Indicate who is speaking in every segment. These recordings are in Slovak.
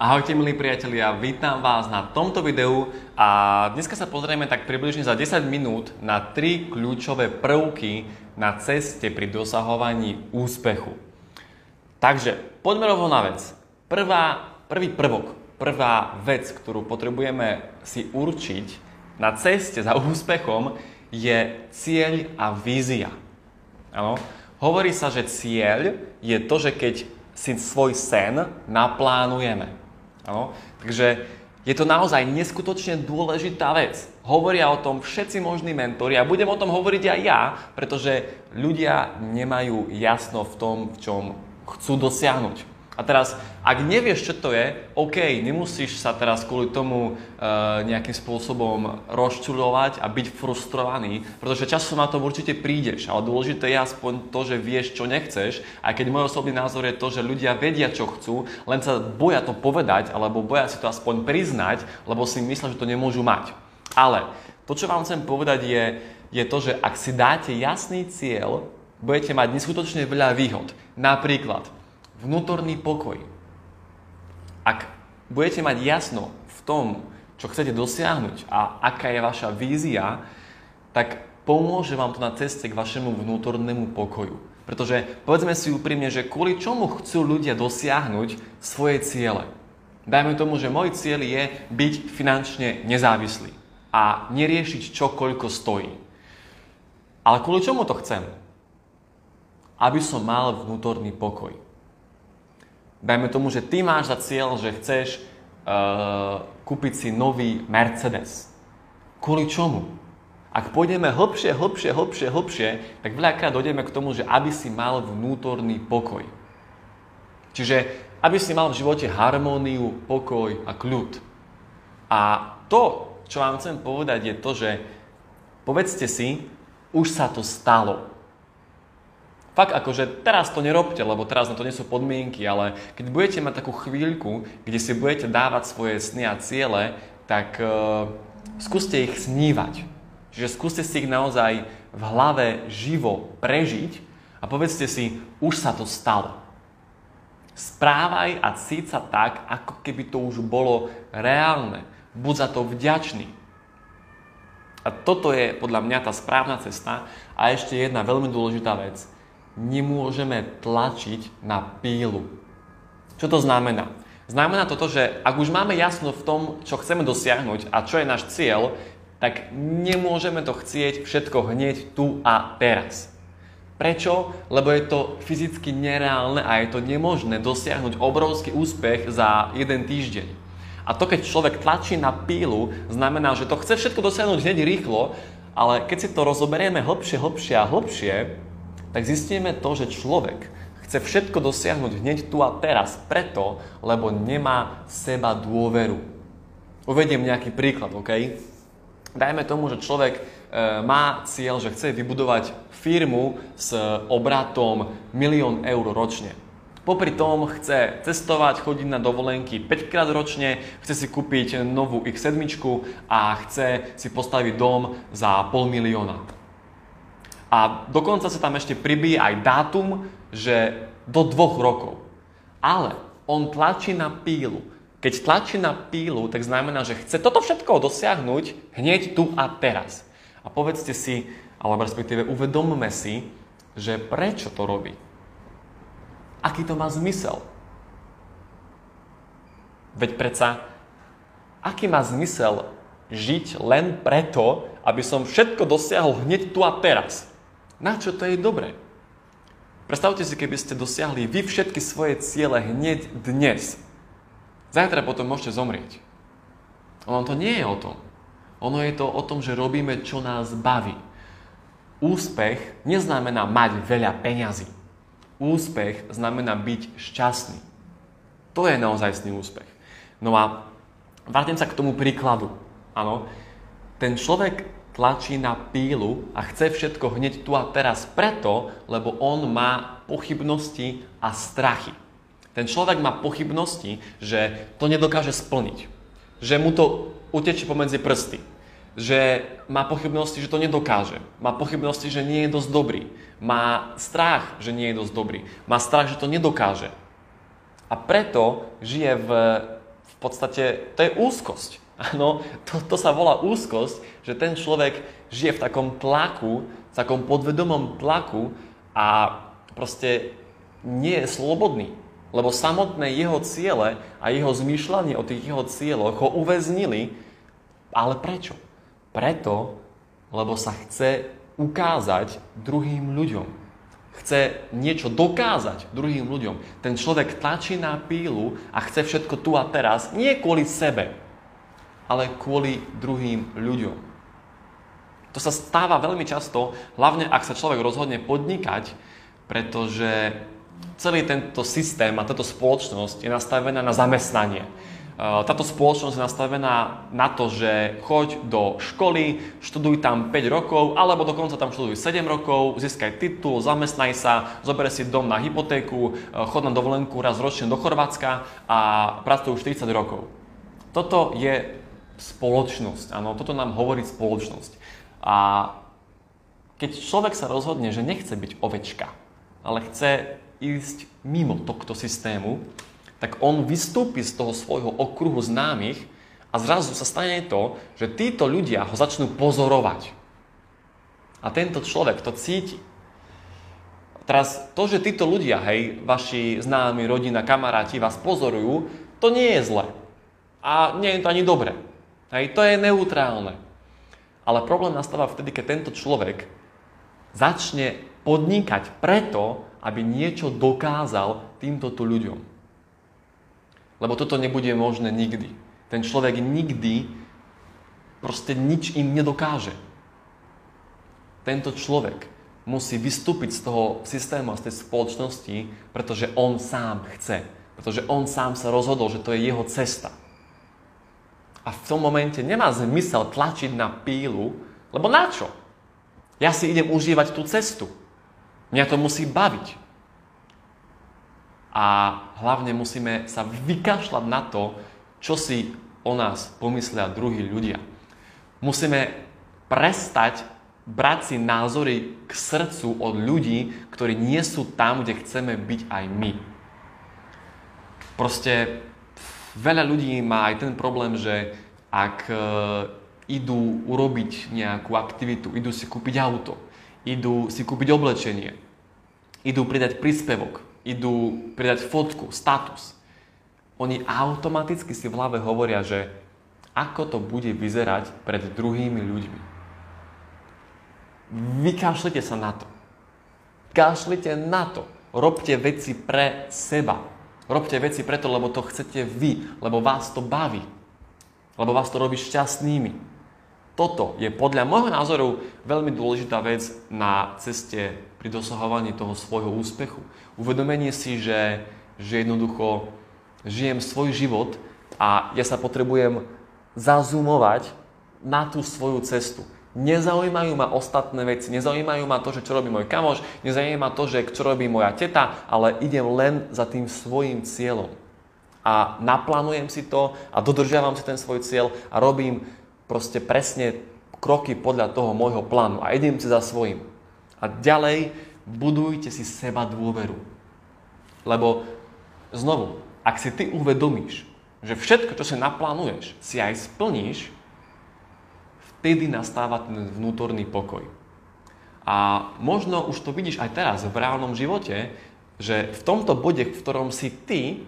Speaker 1: Ahojte milí priatelia, vítam vás na tomto videu a dneska sa pozrieme tak približne za 10 minút na tri kľúčové prvky na ceste pri dosahovaní úspechu. Takže poďme rovno na vec. Prvá, prvý prvok, prvá vec, ktorú potrebujeme si určiť na ceste za úspechom je cieľ a vízia. Ano? Hovorí sa, že cieľ je to, že keď si svoj sen naplánujeme. Ano? Takže je to naozaj neskutočne dôležitá vec. Hovoria o tom všetci možní mentori a budem o tom hovoriť aj ja, pretože ľudia nemajú jasno v tom, v čom chcú dosiahnuť. A teraz, ak nevieš, čo to je, OK, nemusíš sa teraz kvôli tomu e, nejakým spôsobom rozčulovať a byť frustrovaný, pretože časom na to určite prídeš, ale dôležité je aspoň to, že vieš, čo nechceš, aj keď môj osobný názor je to, že ľudia vedia, čo chcú, len sa boja to povedať, alebo boja si to aspoň priznať, lebo si myslia, že to nemôžu mať. Ale to, čo vám chcem povedať, je, je to, že ak si dáte jasný cieľ, budete mať neskutočne veľa výhod. Napríklad, vnútorný pokoj. Ak budete mať jasno v tom, čo chcete dosiahnuť a aká je vaša vízia, tak pomôže vám to na ceste k vašemu vnútornému pokoju. Pretože povedzme si úprimne, že kvôli čomu chcú ľudia dosiahnuť svoje ciele. Dajme tomu, že môj cieľ je byť finančne nezávislý a neriešiť čo koľko stojí. Ale kvôli čomu to chcem? Aby som mal vnútorný pokoj dajme tomu, že ty máš za cieľ, že chceš uh, kúpiť si nový Mercedes. Kvôli čomu? Ak pôjdeme hlbšie, hlbšie, hlbšie, hlbšie, tak veľakrát dojdeme k tomu, že aby si mal vnútorný pokoj. Čiže aby si mal v živote harmóniu, pokoj a kľud. A to, čo vám chcem povedať, je to, že povedzte si, už sa to stalo. Fakt akože teraz to nerobte, lebo teraz na to nie sú podmienky, ale keď budete mať takú chvíľku, kde si budete dávať svoje sny a ciele, tak uh, skúste ich snívať. Čiže skúste si ich naozaj v hlave živo prežiť a povedzte si, už sa to stalo. Správaj a cít sa tak, ako keby to už bolo reálne. Buď za to vďačný. A toto je podľa mňa tá správna cesta. A ešte jedna veľmi dôležitá vec – nemôžeme tlačiť na pílu. Čo to znamená? Znamená toto, že ak už máme jasno v tom, čo chceme dosiahnuť a čo je náš cieľ, tak nemôžeme to chcieť všetko hneď tu a teraz. Prečo? Lebo je to fyzicky nereálne a je to nemožné dosiahnuť obrovský úspech za jeden týždeň. A to, keď človek tlačí na pílu, znamená, že to chce všetko dosiahnuť hneď rýchlo, ale keď si to rozoberieme hlbšie, hlbšie a hlbšie, tak zistíme to, že človek chce všetko dosiahnuť hneď tu a teraz preto, lebo nemá seba dôveru. Uvediem nejaký príklad, OK? Dajme tomu, že človek e, má cieľ, že chce vybudovať firmu s obratom milión eur ročne. Popri tom chce cestovať, chodiť na dovolenky 5 krát ročne, chce si kúpiť novú X7 a chce si postaviť dom za pol milióna. A dokonca sa tam ešte pribíje aj dátum, že do dvoch rokov. Ale on tlačí na pílu. Keď tlačí na pílu, tak znamená, že chce toto všetko dosiahnuť hneď tu a teraz. A povedzte si, alebo respektíve uvedomme si, že prečo to robí. Aký to má zmysel? Veď predsa, aký má zmysel žiť len preto, aby som všetko dosiahol hneď tu a teraz? Na čo to je dobré? Predstavte si, keby ste dosiahli vy všetky svoje ciele hneď dnes. Zajtra potom môžete zomrieť. Ono to nie je o tom. Ono je to o tom, že robíme, čo nás baví. Úspech neznamená mať veľa peňazí. Úspech znamená byť šťastný. To je naozajstný úspech. No a vrátim sa k tomu príkladu. Áno, ten človek tlačí na pílu a chce všetko hneď tu a teraz preto, lebo on má pochybnosti a strachy. Ten človek má pochybnosti, že to nedokáže splniť. Že mu to utečie pomedzi prsty. Že má pochybnosti, že to nedokáže. Má pochybnosti, že nie je dosť dobrý. Má strach, že nie je dosť dobrý. Má strach, že to nedokáže. A preto žije v v podstate to je úzkosť. Áno, to, to sa volá úzkosť, že ten človek žije v takom tlaku, v takom podvedomom tlaku a proste nie je slobodný. Lebo samotné jeho ciele a jeho zmýšľanie o tých jeho cieľoch ho uväznili. Ale prečo? Preto, lebo sa chce ukázať druhým ľuďom. Chce niečo dokázať druhým ľuďom. Ten človek tlačí na pílu a chce všetko tu a teraz, nie kvôli sebe, ale kvôli druhým ľuďom. To sa stáva veľmi často, hlavne ak sa človek rozhodne podnikať, pretože celý tento systém a táto spoločnosť je nastavená na zamestnanie. E, táto spoločnosť je nastavená na to, že choď do školy, študuj tam 5 rokov, alebo dokonca tam študuj 7 rokov, získaj titul, zamestnaj sa, zober si dom na hypotéku, e, chod na dovolenku raz ročne do Chorvátska a pracuj 40 rokov. Toto je spoločnosť, áno, toto nám hovorí spoločnosť. A keď človek sa rozhodne, že nechce byť ovečka, ale chce ísť mimo tohto systému, tak on vystúpi z toho svojho okruhu známych a zrazu sa stane to, že títo ľudia ho začnú pozorovať. A tento človek to cíti. Teraz to, že títo ľudia, hej, vaši známi, rodina, kamaráti vás pozorujú, to nie je zle. A nie je to ani dobre. Hej, to je neutrálne. Ale problém nastáva vtedy, keď tento človek začne podnikať preto, aby niečo dokázal týmto ľuďom. Lebo toto nebude možné nikdy. Ten človek nikdy proste nič im nedokáže. Tento človek musí vystúpiť z toho systému a z tej spoločnosti, pretože on sám chce. Pretože on sám sa rozhodol, že to je jeho cesta. A v tom momente nemá zmysel tlačiť na pílu, lebo na čo? Ja si idem užívať tú cestu. Mňa to musí baviť. A hlavne musíme sa vykašľať na to, čo si o nás pomyslia druhí ľudia. Musíme prestať brať si názory k srdcu od ľudí, ktorí nie sú tam, kde chceme byť aj my. Proste veľa ľudí má aj ten problém, že ak e, idú urobiť nejakú aktivitu, idú si kúpiť auto, idú si kúpiť oblečenie, idú pridať príspevok, idú pridať fotku, status. Oni automaticky si v hlave hovoria, že ako to bude vyzerať pred druhými ľuďmi. Vykašlite sa na to. Kašlite na to. Robte veci pre seba. Robte veci preto, lebo to chcete vy, lebo vás to baví. Lebo vás to robí šťastnými. Toto je podľa môjho názoru veľmi dôležitá vec na ceste pri dosahovaní toho svojho úspechu. Uvedomenie si, že, že jednoducho žijem svoj život a ja sa potrebujem zazumovať na tú svoju cestu. Nezaujímajú ma ostatné veci, nezaujímajú ma to, že čo robí môj kamoš, nezaujíma ma to, že čo robí moja teta, ale idem len za tým svojim cieľom. A naplánujem si to a dodržiavam si ten svoj cieľ a robím proste presne kroky podľa toho môjho plánu a idem si za svojím. A ďalej budujte si seba dôveru. Lebo znovu, ak si ty uvedomíš, že všetko, čo si naplánuješ, si aj splníš, vtedy nastáva ten vnútorný pokoj. A možno už to vidíš aj teraz v reálnom živote, že v tomto bode, v ktorom si ty,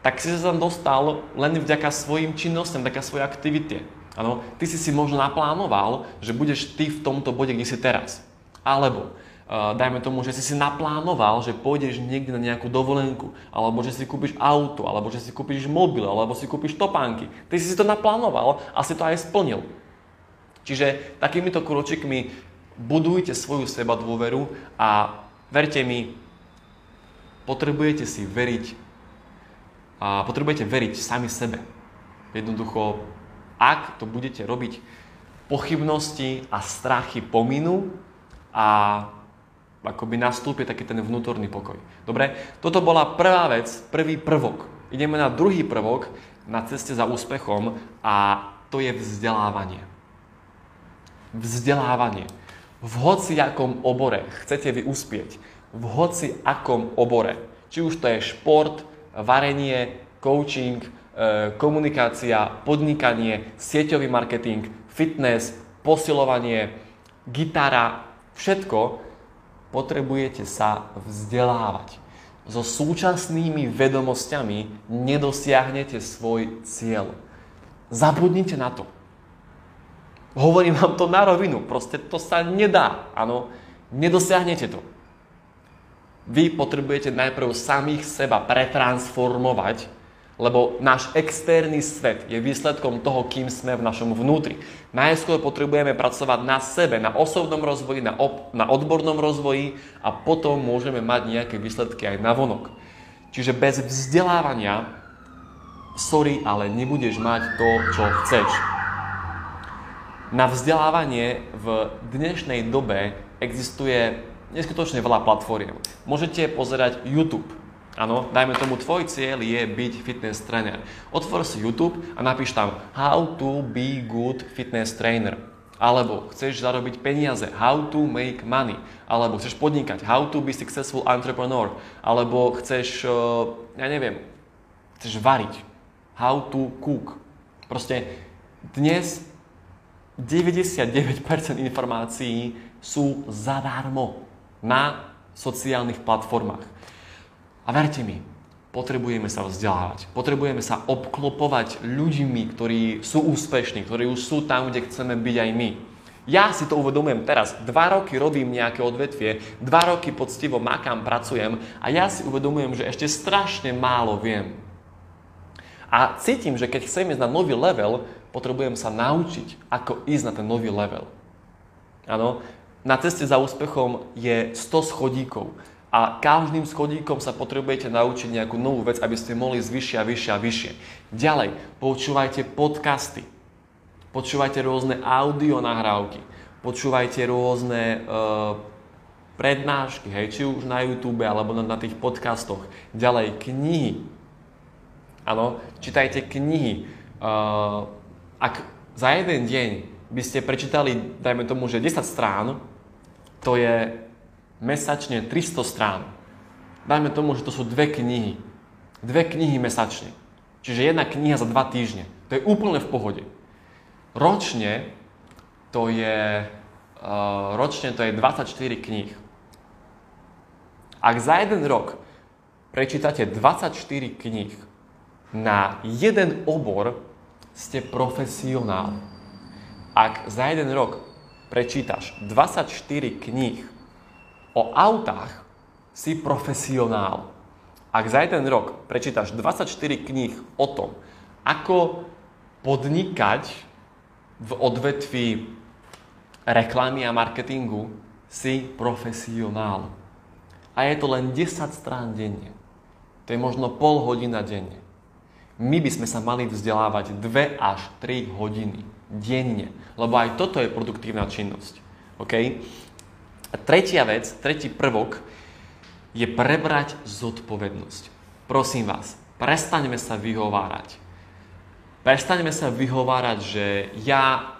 Speaker 1: tak si sa tam dostal len vďaka svojim činnostiam, vďaka svojej aktivite. Áno, ty si si možno naplánoval, že budeš ty v tomto bode, kde si teraz. Alebo uh, dajme tomu, že si si naplánoval, že pôjdeš niekde na nejakú dovolenku, alebo že si kúpiš auto, alebo že si kúpiš mobil, alebo si kúpiš topánky. Ty si si to naplánoval a si to aj splnil. Čiže takýmito kročikmi budujte svoju seba dôveru a verte mi, potrebujete si veriť a potrebujete veriť sami sebe. Jednoducho ak to budete robiť, pochybnosti a strachy pominú a akoby nastúpi taký ten vnútorný pokoj. Dobre? Toto bola prvá vec, prvý prvok. Ideme na druhý prvok na ceste za úspechom a to je vzdelávanie. Vzdelávanie. V hoci akom obore chcete vy uspieť, v hoci akom obore, či už to je šport, varenie, coaching, komunikácia, podnikanie, sieťový marketing, fitness, posilovanie, gitara, všetko potrebujete sa vzdelávať. So súčasnými vedomosťami nedosiahnete svoj cieľ. Zabudnite na to. Hovorím vám to na rovinu, proste to sa nedá, áno, nedosiahnete to. Vy potrebujete najprv samých seba pretransformovať, lebo náš externý svet je výsledkom toho, kým sme v našom vnútri. Najskôr potrebujeme pracovať na sebe, na osobnom rozvoji, na, op- na odbornom rozvoji a potom môžeme mať nejaké výsledky aj na vonok. Čiže bez vzdelávania, sorry, ale nebudeš mať to, čo chceš. Na vzdelávanie v dnešnej dobe existuje neskutočne veľa platform. Môžete pozerať YouTube, Áno, dajme tomu, tvoj cieľ je byť fitness trainer. Otvor si YouTube a napíš tam How to be good fitness trainer. Alebo chceš zarobiť peniaze, how to make money. Alebo chceš podnikať, how to be successful entrepreneur. Alebo chceš, eh, ja neviem, chceš variť, how to cook. Proste dnes 99% informácií sú zadarmo na sociálnych platformách. A verte mi, potrebujeme sa vzdelávať. Potrebujeme sa obklopovať ľuďmi, ktorí sú úspešní, ktorí už sú tam, kde chceme byť aj my. Ja si to uvedomujem teraz. Dva roky robím nejaké odvetvie, dva roky poctivo makám, pracujem a ja si uvedomujem, že ešte strašne málo viem. A cítim, že keď chcem ísť na nový level, potrebujem sa naučiť, ako ísť na ten nový level. Áno, na ceste za úspechom je 100 schodíkov a každým schodíkom sa potrebujete naučiť nejakú novú vec, aby ste mohli vyššie a vyššie a vyššie. Ďalej, počúvajte podcasty, počúvajte rôzne audio nahrávky, počúvajte rôzne uh, prednášky, hej, či už na YouTube alebo na, na tých podcastoch. Ďalej, knihy. Áno, čítajte knihy. Uh, ak za jeden deň by ste prečítali, dajme tomu, že 10 strán, to je mesačne 300 strán. Dajme tomu, že to sú dve knihy. Dve knihy mesačne. Čiže jedna kniha za dva týždne. To je úplne v pohode. Ročne to je, uh, ročne to je 24 kníh. Ak za jeden rok prečítate 24 kníh na jeden obor, ste profesionál. Ak za jeden rok prečítaš 24 kníh o autách si profesionál. Ak za jeden rok prečítaš 24 kníh o tom, ako podnikať v odvetví reklamy a marketingu, si profesionál. A je to len 10 strán denne. To je možno pol hodina denne. My by sme sa mali vzdelávať 2 až 3 hodiny denne, lebo aj toto je produktívna činnosť. Okay? A tretia vec, tretí prvok je prebrať zodpovednosť. Prosím vás, prestaňme sa vyhovárať. Prestaňme sa vyhovárať, že ja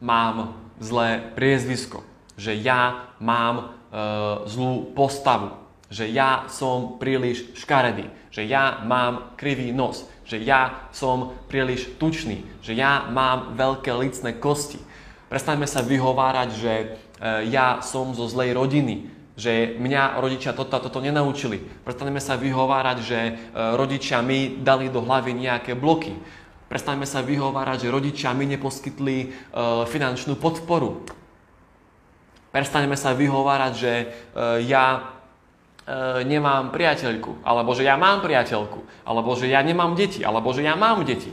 Speaker 1: mám zlé priezvisko, že ja mám e, zlú postavu, že ja som príliš škaredý, že ja mám krivý nos, že ja som príliš tučný, že ja mám veľké licné kosti. Prestaňme sa vyhovárať, že E, ja som zo zlej rodiny, že mňa rodičia toto a toto nenaučili. Prestaneme sa vyhovárať, že e, rodičia mi dali do hlavy nejaké bloky. Prestaňme sa vyhovárať, že rodičia mi neposkytli e, finančnú podporu. Prestaneme sa vyhovárať, že ja nemám priateľku, alebo že ja mám priateľku, alebo že ja nemám deti, alebo že ja mám deti.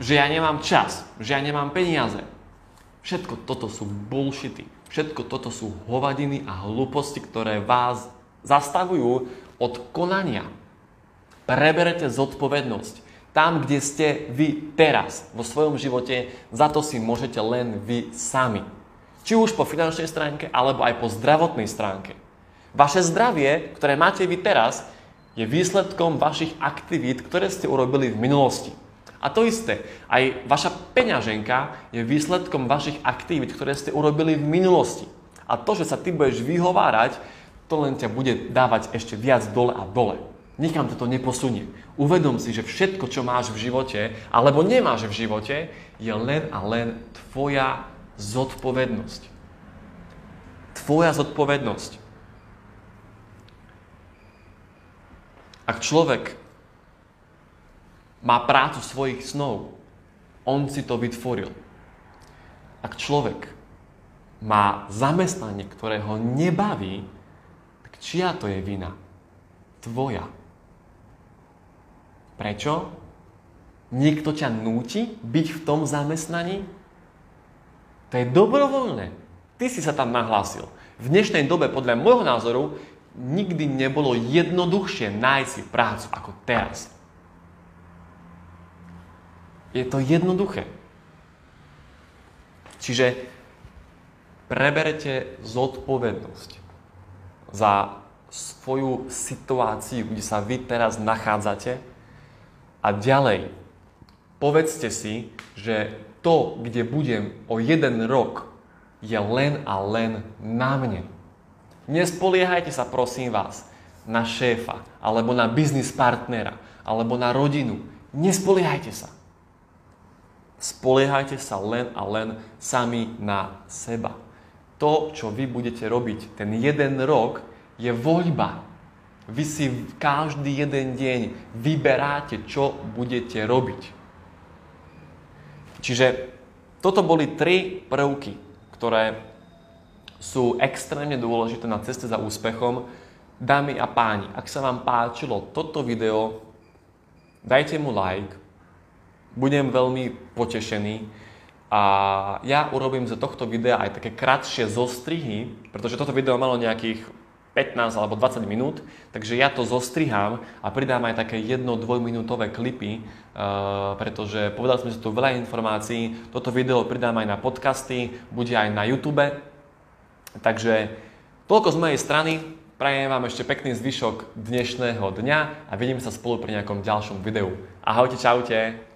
Speaker 1: Že ja nemám čas, že ja nemám peniaze. Všetko toto sú bullshity. Všetko toto sú hovadiny a hlúposti, ktoré vás zastavujú od konania. Preberete zodpovednosť. Tam, kde ste vy teraz vo svojom živote, za to si môžete len vy sami. Či už po finančnej stránke, alebo aj po zdravotnej stránke. Vaše zdravie, ktoré máte vy teraz, je výsledkom vašich aktivít, ktoré ste urobili v minulosti. A to isté, aj vaša peňaženka je výsledkom vašich aktivít, ktoré ste urobili v minulosti. A to, že sa ty budeš vyhovárať, to len ťa bude dávať ešte viac dole a dole. Nikam to neposunie. Uvedom si, že všetko, čo máš v živote, alebo nemáš v živote, je len a len tvoja zodpovednosť. Tvoja zodpovednosť. Človek má prácu svojich snov, on si to vytvoril. Ak človek má zamestnanie, ktoré ho nebaví, tak čia to je vina? Tvoja. Prečo? Niekto ťa núti byť v tom zamestnaní? To je dobrovoľné. Ty si sa tam nahlásil. V dnešnej dobe, podľa môjho názoru, nikdy nebolo jednoduchšie nájsť si prácu ako teraz. Je to jednoduché. Čiže preberete zodpovednosť za svoju situáciu, kde sa vy teraz nachádzate a ďalej povedzte si, že to, kde budem o jeden rok, je len a len na mne. Nespoliehajte sa, prosím vás, na šéfa, alebo na biznis partnera, alebo na rodinu. Nespoliehajte sa. Spoliehajte sa len a len sami na seba. To, čo vy budete robiť ten jeden rok, je voľba. Vy si každý jeden deň vyberáte, čo budete robiť. Čiže toto boli tri prvky, ktoré sú extrémne dôležité na ceste za úspechom. Dámy a páni, ak sa vám páčilo toto video, dajte mu like, budem veľmi potešený. A ja urobím z tohto videa aj také kratšie zostrihy, pretože toto video malo nejakých 15 alebo 20 minút, takže ja to zostrihám a pridám aj také jedno dvojminútové klipy, uh, pretože povedal som si tu veľa informácií, toto video pridám aj na podcasty, bude aj na YouTube, takže toľko z mojej strany, prajem vám ešte pekný zvyšok dnešného dňa a vidíme sa spolu pri nejakom ďalšom videu. Ahojte, čaute!